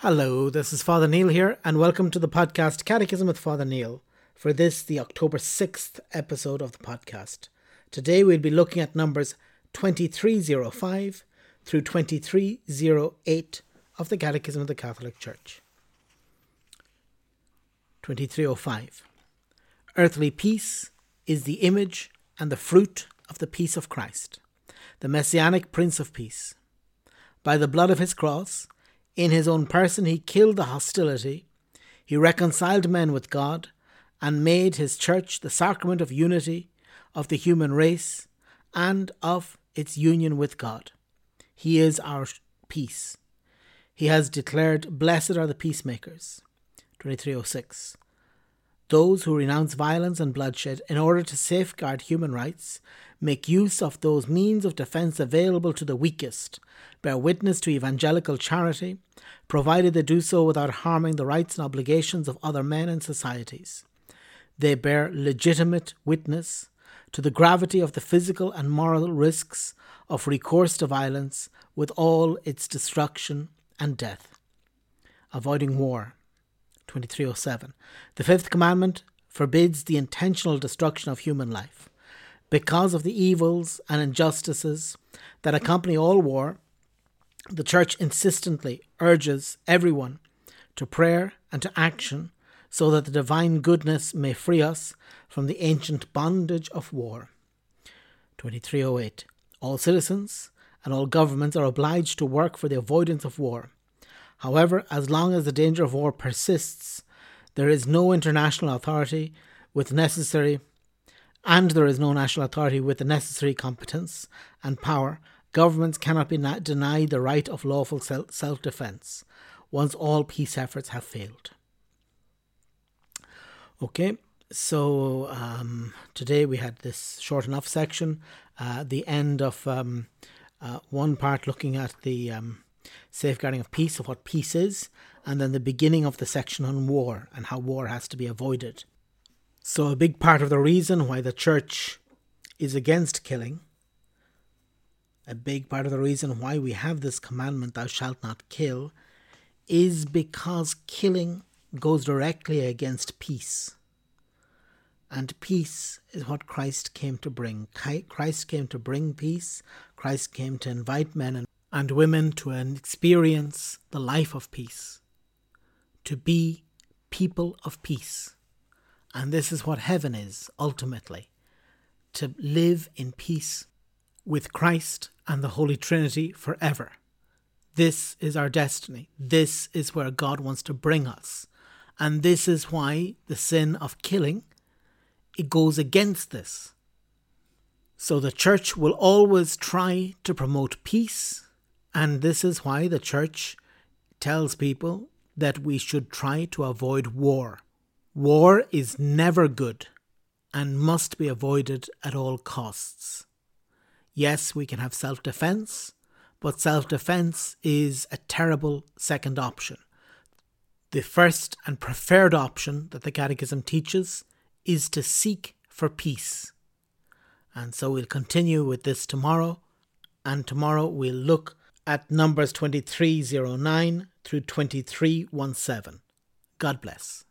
Hello, this is Father Neil here, and welcome to the podcast Catechism with Father Neil. For this, the October 6th episode of the podcast. Today we'll be looking at numbers 2305 through 2308 of the Catechism of the Catholic Church. 2305. Earthly peace is the image and the fruit of the peace of Christ, the Messianic Prince of Peace. By the blood of his cross, in his own person, he killed the hostility, he reconciled men with God, and made his church the sacrament of unity of the human race and of its union with God. He is our peace. He has declared, Blessed are the peacemakers. 2306. Those who renounce violence and bloodshed in order to safeguard human rights make use of those means of defense available to the weakest, bear witness to evangelical charity, provided they do so without harming the rights and obligations of other men and societies. They bear legitimate witness to the gravity of the physical and moral risks of recourse to violence with all its destruction and death. Avoiding war. 2307. The fifth commandment forbids the intentional destruction of human life. Because of the evils and injustices that accompany all war, the Church insistently urges everyone to prayer and to action so that the divine goodness may free us from the ancient bondage of war. 2308. All citizens and all governments are obliged to work for the avoidance of war. However, as long as the danger of war persists, there is no international authority with necessary and there is no national authority with the necessary competence and power, governments cannot be denied the right of lawful self defence once all peace efforts have failed. Okay, so um, today we had this short enough section, uh, the end of um, uh, one part looking at the um, safeguarding of peace, of what peace is, and then the beginning of the section on war and how war has to be avoided. So, a big part of the reason why the church is against killing, a big part of the reason why we have this commandment, thou shalt not kill, is because killing goes directly against peace. And peace is what Christ came to bring. Christ came to bring peace. Christ came to invite men and women to experience the life of peace, to be people of peace. And this is what heaven is ultimately to live in peace with Christ and the Holy Trinity forever. This is our destiny. This is where God wants to bring us. And this is why the sin of killing it goes against this. So the church will always try to promote peace, and this is why the church tells people that we should try to avoid war. War is never good and must be avoided at all costs. Yes, we can have self defense, but self defense is a terrible second option. The first and preferred option that the Catechism teaches is to seek for peace. And so we'll continue with this tomorrow, and tomorrow we'll look at numbers 2309 through 2317. God bless.